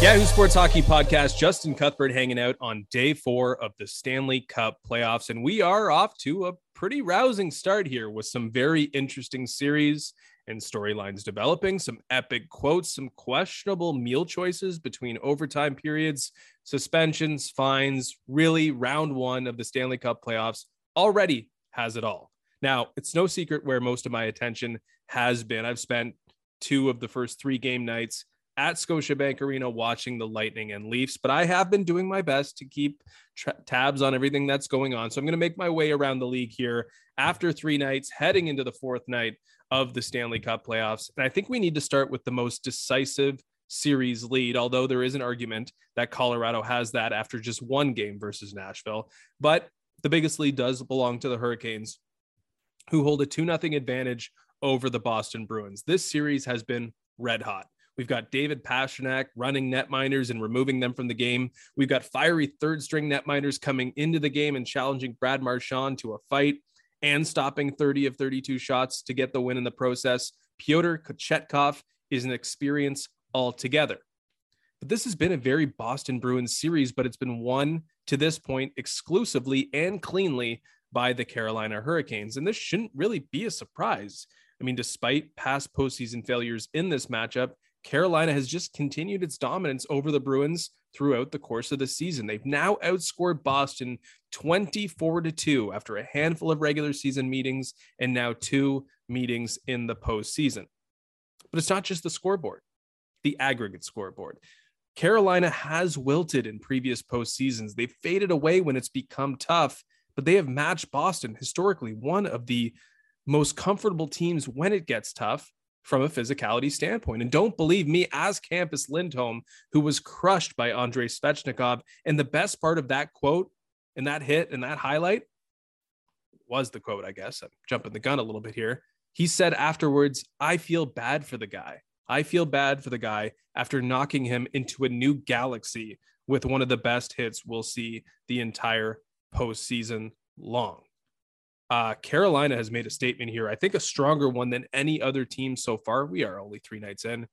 Yahoo Sports Hockey Podcast, Justin Cuthbert hanging out on day four of the Stanley Cup playoffs. And we are off to a pretty rousing start here with some very interesting series and storylines developing, some epic quotes, some questionable meal choices between overtime periods, suspensions, fines. Really, round one of the Stanley Cup playoffs already has it all. Now, it's no secret where most of my attention has been. I've spent two of the first three game nights at Scotiabank Arena watching the Lightning and Leafs, but I have been doing my best to keep tra- tabs on everything that's going on. So I'm going to make my way around the league here after three nights, heading into the fourth night of the Stanley Cup playoffs. And I think we need to start with the most decisive series lead, although there is an argument that Colorado has that after just one game versus Nashville. But the biggest lead does belong to the Hurricanes, who hold a 2 0 advantage over the Boston Bruins. This series has been red hot. We've got David Pastrnak running netminders and removing them from the game. We've got fiery third string netminders coming into the game and challenging Brad Marchand to a fight and stopping 30 of 32 shots to get the win in the process. Pyotr Kochetkov is an experience altogether. But this has been a very Boston Bruins series, but it's been won to this point exclusively and cleanly by the Carolina Hurricanes. And this shouldn't really be a surprise. I mean, despite past postseason failures in this matchup, Carolina has just continued its dominance over the Bruins throughout the course of the season. They've now outscored Boston 24 to 2 after a handful of regular season meetings and now two meetings in the postseason. But it's not just the scoreboard, the aggregate scoreboard. Carolina has wilted in previous postseasons. They've faded away when it's become tough, but they have matched Boston, historically one of the most comfortable teams when it gets tough from a physicality standpoint. And don't believe me, as Hampus Lindholm, who was crushed by Andrei Svechnikov. And the best part of that quote and that hit and that highlight was the quote, I guess. I'm jumping the gun a little bit here. He said afterwards, I feel bad for the guy. I feel bad for the guy after knocking him into a new galaxy with one of the best hits we'll see the entire postseason long. Uh, Carolina has made a statement here. I think a stronger one than any other team so far. We are only three nights in,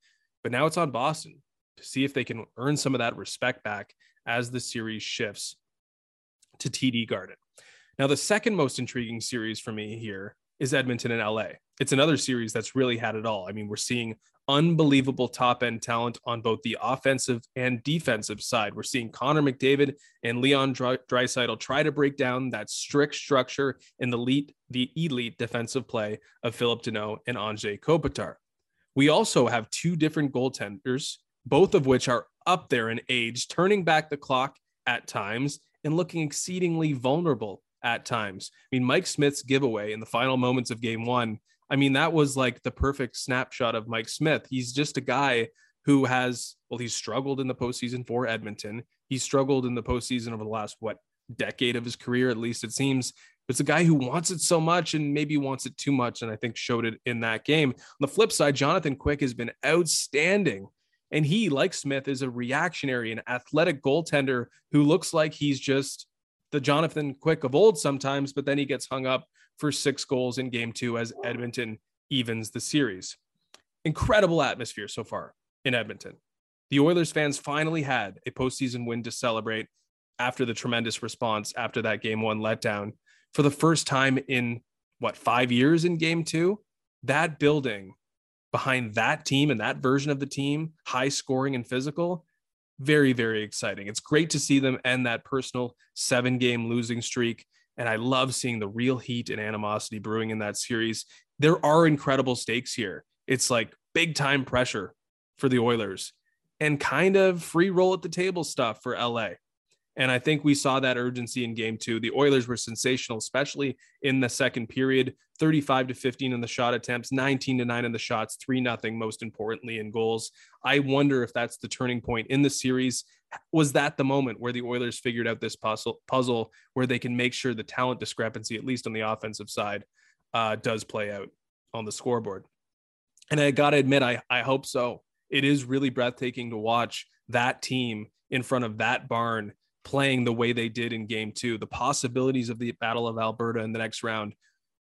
but now it's on Boston to see if they can earn some of that respect back as the series shifts to TD Garden. Now, the second most intriguing series for me here is Edmonton and LA. It's another series that's really had it all. I mean, we're seeing unbelievable top end talent on both the offensive and defensive side. We're seeing Connor McDavid and Leon Draisaitl try to break down that strict structure in the elite, the elite defensive play of Phillip Danault and Anze Kopitar. We also have two different goaltenders, both of which are up there in age, turning back the clock at times and looking exceedingly vulnerable at times. I mean, Mike Smith's giveaway in the final moments of game one I mean, that was like the perfect snapshot of Mike Smith. He's just a guy who has, well, he's struggled in the postseason for Edmonton. He struggled in the postseason over the last, what, decade of his career, at least it seems. It's a guy who wants it so much and maybe wants it too much. And I think showed it in that game. On the flip side, Jonathan Quick has been outstanding. And he, like Smith, is a reactionary and athletic goaltender who looks like he's just the Jonathan Quick of old sometimes, but then he gets hung up for six goals in game two as Edmonton evens the series. Incredible atmosphere so far in Edmonton. The Oilers fans finally had a postseason win to celebrate after the tremendous response after that game one letdown for the first time in what five years in game two. That building behind that team and that version of the team, high scoring and physical, very, very exciting. It's great to see them end that personal seven game losing streak. And I love seeing the real heat and animosity brewing in that series. There are incredible stakes here. It's like big time pressure for the Oilers and kind of free roll at the table stuff for LA. And I think we saw that urgency in game two. The Oilers were sensational, especially in the second period 35 to 15 in the shot attempts, 19 to 9 in the shots, 3 nothing, most importantly, in goals. I wonder if that's the turning point in the series. Was that the moment where the Oilers figured out this puzzle, puzzle where they can make sure the talent discrepancy, at least on the offensive side, uh, does play out on the scoreboard? And I got to admit, I, I hope so. It is really breathtaking to watch that team in front of that barn playing the way they did in game two, the possibilities of the Battle of Alberta in the next round,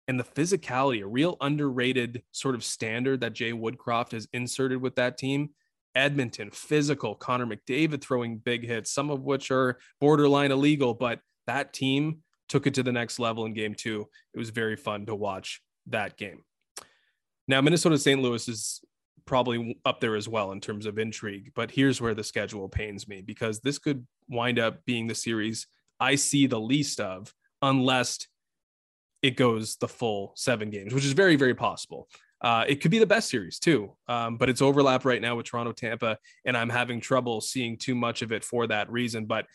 and the physicality, a real underrated sort of standard that Jay Woodcroft has inserted with that team. Edmonton, physical, Connor McDavid throwing big hits, some of which are borderline illegal, but that team took it to the next level in game two. It was very fun to watch that game. Now, Minnesota St. Louis is probably up there as well in terms of intrigue. But here's where the schedule pains me because this could wind up being the series I see the least of unless it goes the full seven games, which is very, very possible. Uh, it could be the best series too, um, but it's overlap right now with Toronto, Tampa, and I'm having trouble seeing too much of it for that reason. But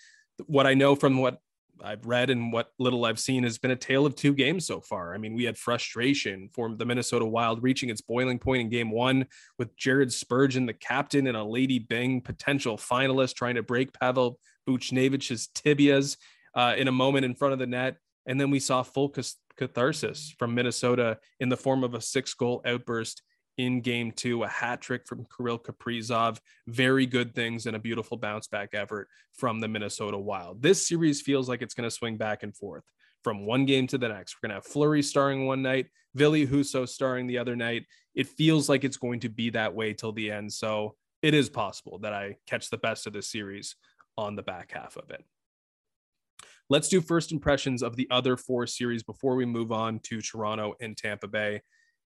what I know from what I've read and what little I've seen has been a tale of two games so far. I mean, we had frustration for the Minnesota Wild reaching its boiling point in game one with Jared Spurgeon, the captain, and a Lady Byng potential finalist trying to break Pavel Buchnevich's tibias uh, in a moment in front of the net. And then we saw full catharsis from Minnesota in the form of a six goal outburst in game two, a hat trick from Kirill Kaprizov, very good things, and a beautiful bounce back effort from the Minnesota Wild. This series feels like it's going to swing back and forth from one game to the next. We're going to have Fleury starring one night, Ville Husso starring the other night. It feels like it's going to be that way till the end. So it is possible that I catch the best of this series on the back half of it. Let's do first impressions of the other four series before we move on to Toronto and Tampa Bay.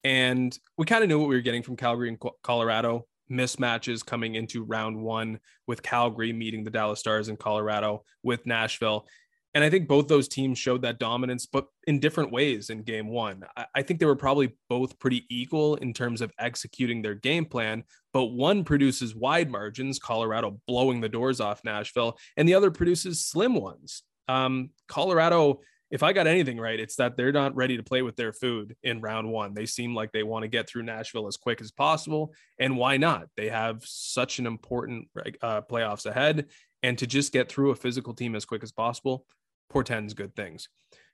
And we kind of knew what we were getting from Calgary and Colorado mismatches coming into round one with Calgary meeting the Dallas Stars in Colorado with Nashville. And I think both those teams showed that dominance, but in different ways in game one. I think they were probably both pretty equal in terms of executing their game plan, but one produces wide margins, Colorado blowing the doors off Nashville, and the other produces slim ones. Um, Colorado if I got anything right, it's that they're not ready to play with their food in round one. They seem like they want to get through Nashville as quick as possible. And why not? They have such an important uh, playoffs ahead. And to just get through a physical team as quick as possible portends good things.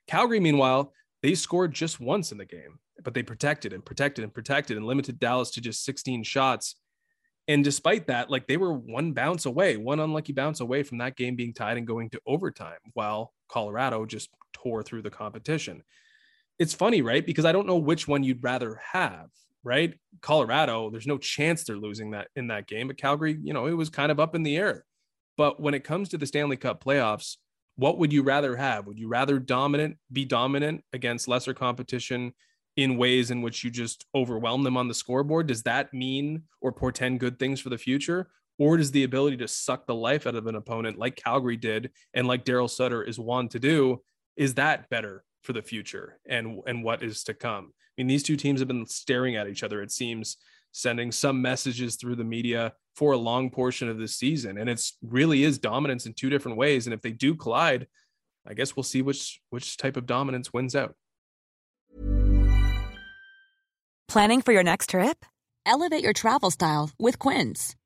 Calgary, meanwhile, they scored just once in the game, but they protected and protected and protected and limited Dallas to just 16 shots. And despite that, like they were one bounce away, one unlucky bounce away from that game being tied and going to overtime, while Colorado just tore through the competition. It's funny, right? Because I don't know which one you'd rather have, right? Colorado, there's no chance they're losing that in that game. But Calgary, you know, it was kind of up in the air. But when it comes to the Stanley Cup playoffs, what would you rather have? Would you rather dominant be dominant against lesser competition in ways in which you just overwhelm them on the scoreboard? Does that mean or portend good things for the future? Or does the ability to suck the life out of an opponent like Calgary did and like Daryl Sutter is wont to do is that better for the future and and what is to come? I mean, these two teams have been staring at each other. It seems sending some messages through the media for a long portion of this season, and it's really is dominance in two different ways. And if they do collide, I guess we'll see which which type of dominance wins out. Planning for your next trip? Elevate your travel style with Quince.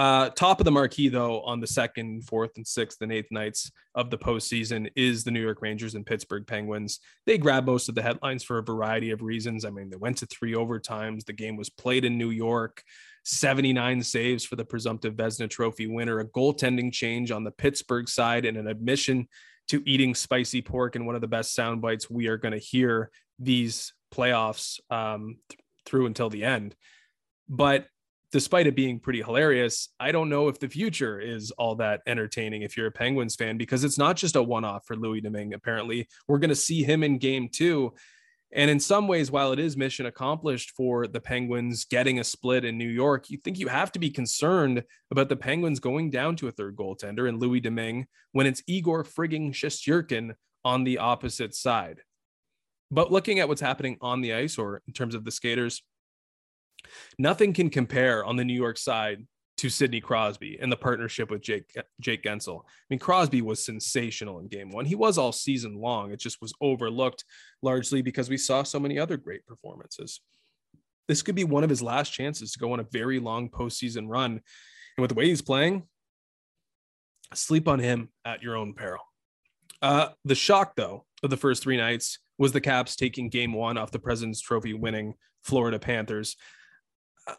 Uh, top of the marquee, though, on the second, fourth, and sixth and eighth nights of the postseason is the New York Rangers and Pittsburgh Penguins. They grab most of the headlines for a variety of reasons. I mean, they went to three overtimes. The game was played in New York. 79 saves for the presumptive Vezina Trophy winner, a goaltending change on the Pittsburgh side, and an admission to eating spicy pork and one of the best sound bites we are going to hear these playoffs um, th- through until the end. But despite it being pretty hilarious, I don't know if the future is all that entertaining if you're a Penguins fan, because it's not just a one off for Louis Domingue. Apparently, we're going to see him in game two. And in some ways, while it is mission accomplished for the Penguins getting a split in New York, you think you have to be concerned about the Penguins going down to a third goaltender and Louis Domingue when it's Igor frigging Shesterkin on the opposite side. But looking at what's happening on the ice or in terms of the skaters, Nothing can compare on the New York side to Sidney Crosby and the partnership with Jake Jake Guentzel. I mean, Crosby was sensational in game one. He was all season long. It just was overlooked largely because we saw so many other great performances. This could be one of his last chances to go on a very long postseason run. And with the way he's playing, sleep on him at your own peril. Uh, the shock, though, of the first three nights was the Caps taking game one off the President's Trophy winning Florida Panthers.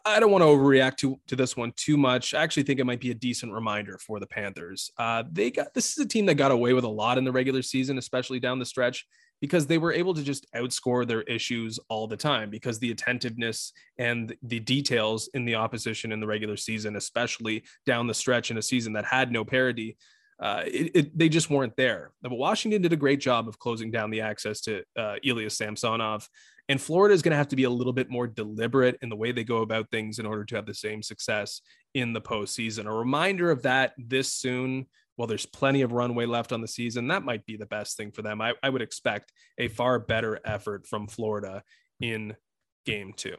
I don't want to overreact to, to this one too much. I actually think it might be a decent reminder for the Panthers. Uh, they got this is a team that got away with a lot in the regular season, especially down the stretch, because they were able to just outscore their issues all the time because the attentiveness and the details in the opposition in the regular season, especially down the stretch in a season that had no parity, uh, it, it, they just weren't there. But Washington did a great job of closing down the access to uh, Samsonov. And Florida is going to have to be a little bit more deliberate in the way they go about things in order to have the same success in the postseason. A reminder of that this soon. Well, there's plenty of runway left on the season. That might be the best thing for them. I, I would expect a far better effort from Florida in game two.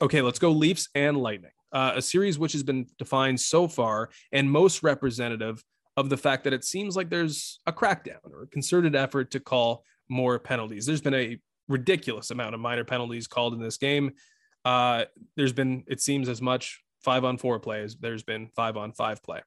Okay, let's go Leafs and Lightning. Uh, a series which has been defined so far and most representative of the fact that it seems like there's a crackdown or a concerted effort to call more penalties. There's been a ridiculous amount of minor penalties called in this game. Uh, there's been, it seems, as much five on four play as there's been five on five play.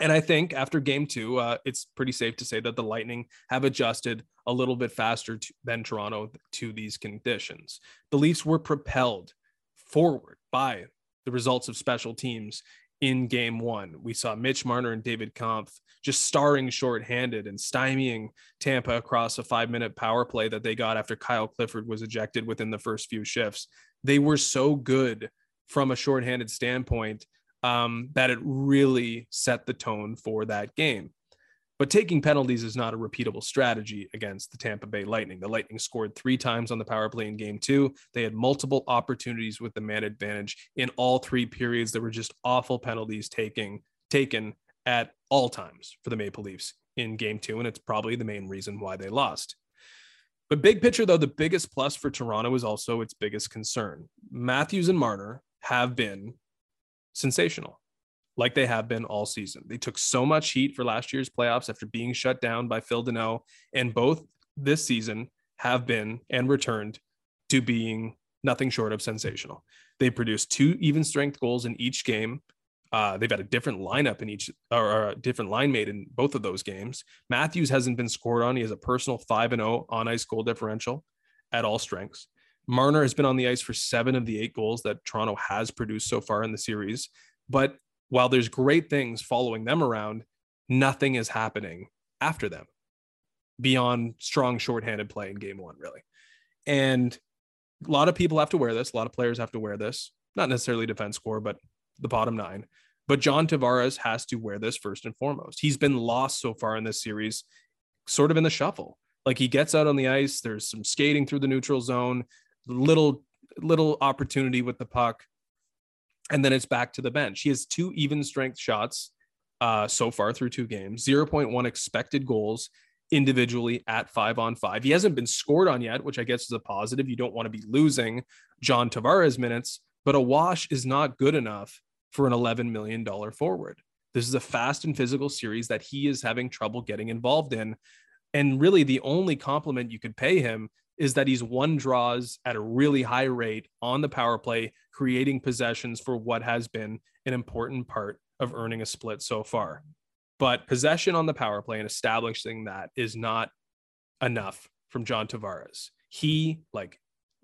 And I think after game two, uh, it's pretty safe to say that the Lightning have adjusted a little bit faster to, than Toronto to these conditions. The Leafs were propelled forward by the results of special teams in game one. We saw Mitch Marner and David Kampf just starring shorthanded and stymieing Tampa across a five minute power play that they got after Kyle Clifford was ejected within the first few shifts. They were so good from a shorthanded standpoint um, that it really set the tone for that game. But taking penalties is not a repeatable strategy against the Tampa Bay Lightning. The Lightning scored three times on the power play in game two. They had multiple opportunities with the man advantage in all three periods. There were just awful penalties taking taken at all times for the Maple Leafs in game two. And it's probably the main reason why they lost. But big picture, though, the biggest plus for Toronto is also its biggest concern. Matthews and Marner have been sensational like they have been all season. They took so much heat for last year's playoffs after being shut down by Phil Danault, and both this season have been and returned to being nothing short of sensational. They produced two even strength goals in each game. Uh, they've had a different lineup in each, or, a different line made in both of those games. Matthews hasn't been scored on. He has a personal 5 and 0 on ice goal differential at all strengths. Marner has been on the ice for seven of the eight goals that Toronto has produced so far in the series. But while there's great things following them around, nothing is happening after them beyond strong shorthanded play in game one, really. And a lot of people have to wear this. A lot of players have to wear this, not necessarily defense corps, but the bottom nine. But John Tavares has to wear this first and foremost. He's been lost so far in this series, sort of in the shuffle. Like he gets out on the ice, there's some skating through the neutral zone, little little opportunity with the puck, and then it's back to the bench. He has two even strength shots uh, so far through two games, 0.1 expected goals individually at five on five. He hasn't been scored on yet, which I guess is a positive. You don't want to be losing John Tavares minutes, but a wash is not good enough for an $11 million forward. This is a fast and physical series that he is having trouble getting involved in. And really, the only compliment you could pay him is that he's won draws at a really high rate on the power play, creating possessions for what has been an important part of earning a split so far. But possession on the power play and establishing that is not enough from John Tavares. He, like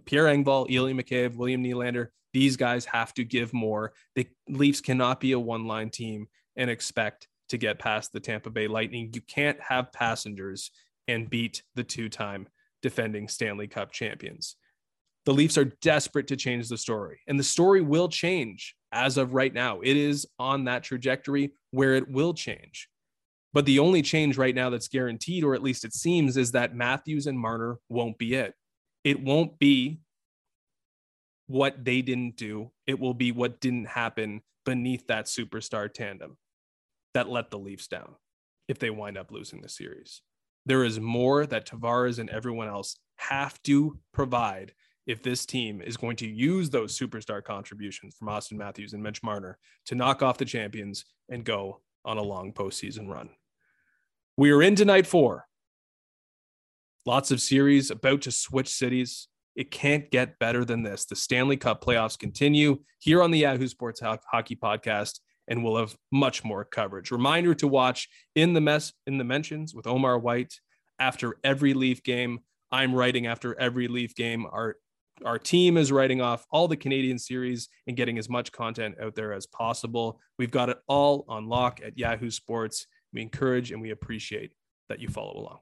Pierre Engvall, Ilya Mikheyev, William Nylander, these guys have to give more. The Leafs cannot be a one line team and expect to get past the Tampa Bay Lightning. You can't have passengers and beat the two time defending Stanley Cup champions. The Leafs are desperate to change the story, and the story will change as of right now. It is on that trajectory where it will change. But the only change right now that's guaranteed, or at least it seems, is that Matthews and Marner won't be it. It won't be what they didn't do, it will be what didn't happen beneath that superstar tandem that let the Leafs down if they wind up losing the series. There is more that Tavares and everyone else have to provide if this team is going to use those superstar contributions from Auston Matthews and Mitch Marner to knock off the champions and go on a long postseason run. We are into night four. Lots of series about to switch cities. It can't get better than this. The Stanley Cup playoffs continue here on the Yahoo Sports Hockey Podcast, and we'll have much more coverage. Reminder to watch in the mess in the mentions with Omar White after every Leaf game. I'm writing after every Leaf game. Our our team is writing off all the Canadian series and getting as much content out there as possible. We've got it all on lock at Yahoo Sports. We encourage and we appreciate that you follow along.